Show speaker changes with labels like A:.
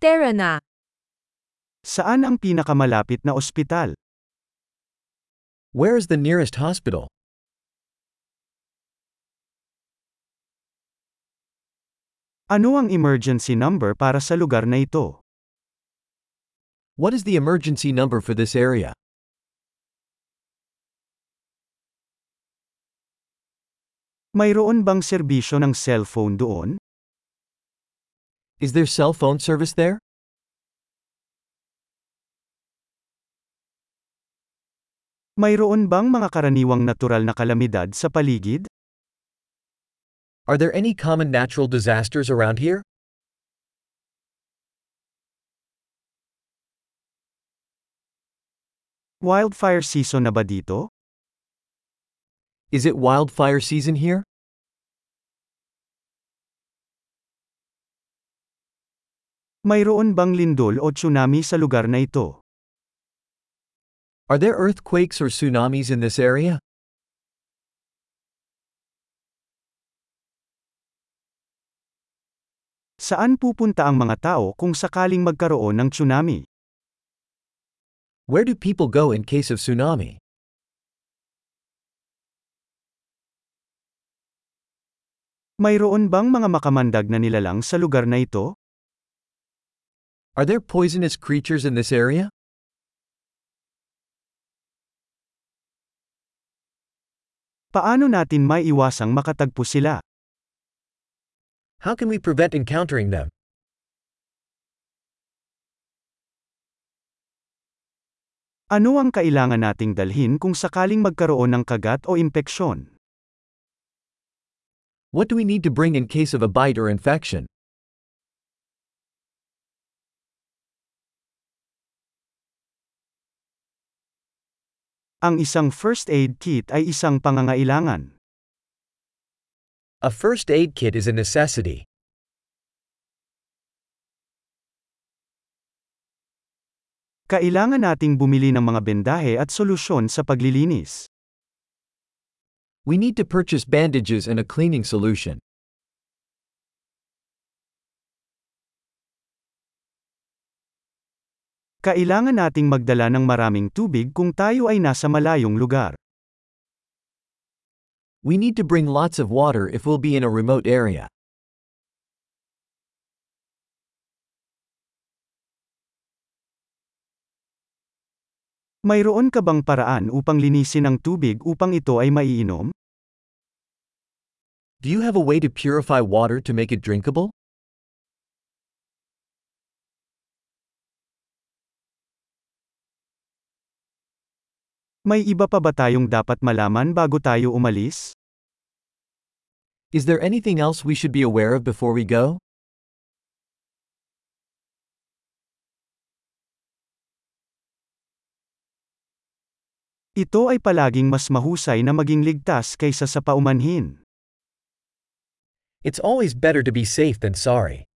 A: Tara na.
B: Saan ang pinakamalapit na ospital?
C: Where is the nearest hospital?
B: Ano ang emergency number para sa lugar na ito?
C: What is the emergency number for this area?
B: Mayroon bang serbisyo ng cellphone doon?
C: Is there cell phone service there?
B: Mayroon bang mga karaniwang natural na kalamidad sa paligid?
C: Are there any common natural disasters around here?
B: Wildfire season na ba dito?
C: Is it wildfire season here?
B: Mayroon bang lindol o tsunami sa lugar na ito?
C: Are there earthquakes or tsunamis in this area?
B: Saan pupunta ang mga tao kung sakaling magkaroon ng tsunami?
C: Where do people go in case of tsunami?
B: Mayroon bang mga makamandag na nilalang sa lugar na ito?
C: Are there poisonous creatures in this area?
B: Paano natin maiiwasang makatagpo sila?
C: How can we prevent encountering them?
B: Ano ang kailangan nating dalhin kung sakaling magkaroon ng kagat o impeksyon?
C: What do we need to bring in case of a bite or infection?
B: Ang isang first aid kit ay isang pangangailangan.
C: A first aid kit is a necessity.
B: Kailangan nating bumili ng mga bendahe at solusyon sa paglilinis.
C: We need to purchase bandages and a cleaning solution.
B: Kailangan nating magdala ng maraming tubig kung tayo ay nasa malayong lugar.
C: We need to bring lots of water if we'll be in a remote area.
B: Mayroon ka bang paraan upang linisin ang tubig upang ito ay maiinom?
C: Do you have a way to purify water to make it drinkable?
B: May iba pa ba tayong dapat malaman bago tayo umalis?
C: Is there anything else we should be aware of before we go?
B: Ito ay palaging mas mahusay na maging ligtas kaysa sa paumanhin.
C: It's always better to be safe than sorry.